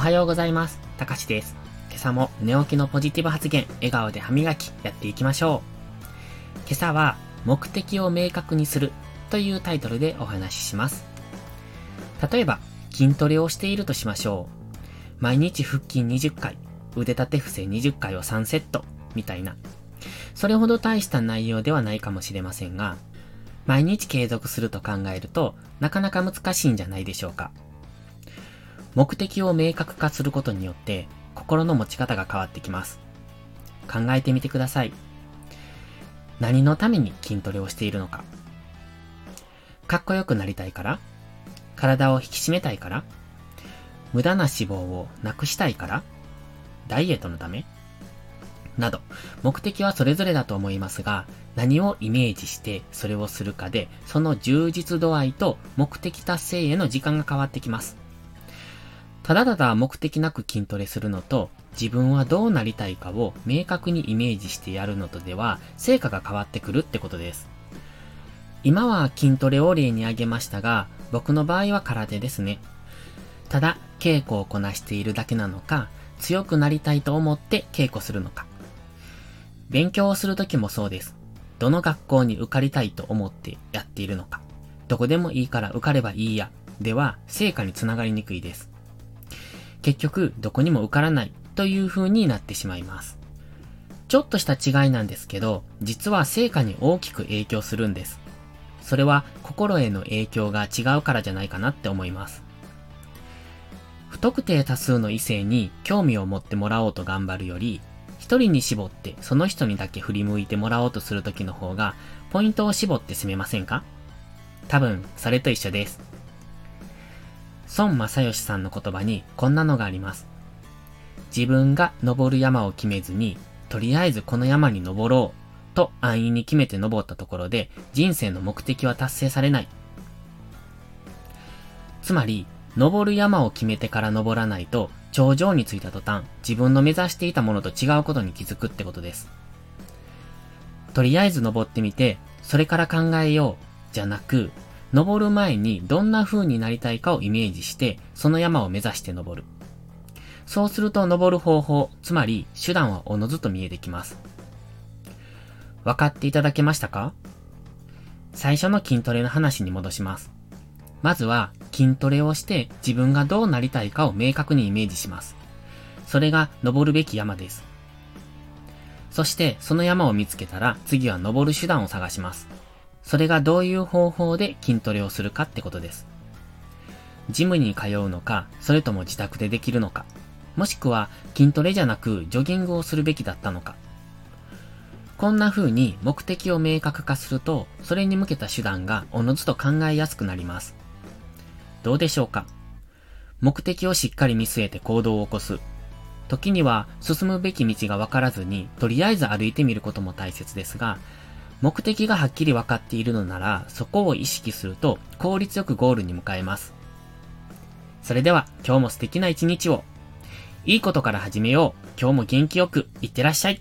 おはようございます。たかしです。今朝も寝起きのポジティブ発言、笑顔で歯磨きやっていきましょう。今朝は目的を明確にするというタイトルでお話しします。例えば筋トレをしているとしましょう。毎日腹筋20回、腕立て伏せ20回を3セットみたいな。それほど大した内容ではないかもしれませんが、毎日継続すると考えるとなかなか難しいんじゃないでしょうか。目的を明確化することによって心の持ち方が変わってきます。考えてみてください。何のために筋トレをしているのか。かっこよくなりたいから体を引き締めたいから無駄な脂肪をなくしたいからダイエットのためなど、目的はそれぞれだと思いますが、何をイメージしてそれをするかで、その充実度合いと目的達成への時間が変わってきます。ただただ目的なく筋トレするのと、自分はどうなりたいかを明確にイメージしてやるのとでは、成果が変わってくるってことです。今は筋トレを例に挙げましたが、僕の場合は空手ですね。ただ、稽古をこなしているだけなのか、強くなりたいと思って稽古するのか。勉強をするときもそうです。どの学校に受かりたいと思ってやっているのか。どこでもいいから受かればいいや。では、成果につながりにくいです。結局、どこにも受からないという風になってしまいます。ちょっとした違いなんですけど、実は成果に大きく影響するんです。それは心への影響が違うからじゃないかなって思います。不特定多数の異性に興味を持ってもらおうと頑張るより、一人に絞ってその人にだけ振り向いてもらおうとする時の方が、ポイントを絞って攻めませんか？多分、それと一緒です。孫正義さんの言葉にこんなのがあります。自分が登る山を決めずに、とりあえずこの山に登ろうと安易に決めて登ったところで人生の目的は達成されない。つまり、登る山を決めてから登らないと頂上に着いた途端自分の目指していたものと違うことに気づくってことです。とりあえず登ってみて、それから考えようじゃなく、登る前にどんな風になりたいかをイメージして、その山を目指して登る。そうすると登る方法、つまり手段はおのずと見えてきます。分かっていただけましたか？最初の筋トレの話に戻します。まずは筋トレをして自分がどうなりたいかを明確にイメージします。それが登るべき山です。そしてその山を見つけたら次は登る手段を探します。それがどういう方法で筋トレをするかってことです。ジムに通うのか、それとも自宅でできるのか、もしくは筋トレじゃなくジョギングをするべきだったのか。こんな風に目的を明確化すると、それに向けた手段がおのずと考えやすくなります。どうでしょうか？目的をしっかり見据えて行動を起こす。時には進むべき道が分からずに、とりあえず歩いてみることも大切ですが、目的がはっきり分かっているのなら、そこを意識すると効率よくゴールに向かえます。それでは今日も素敵な一日を。いいことから始めよう。今日も元気よくいってらっしゃい。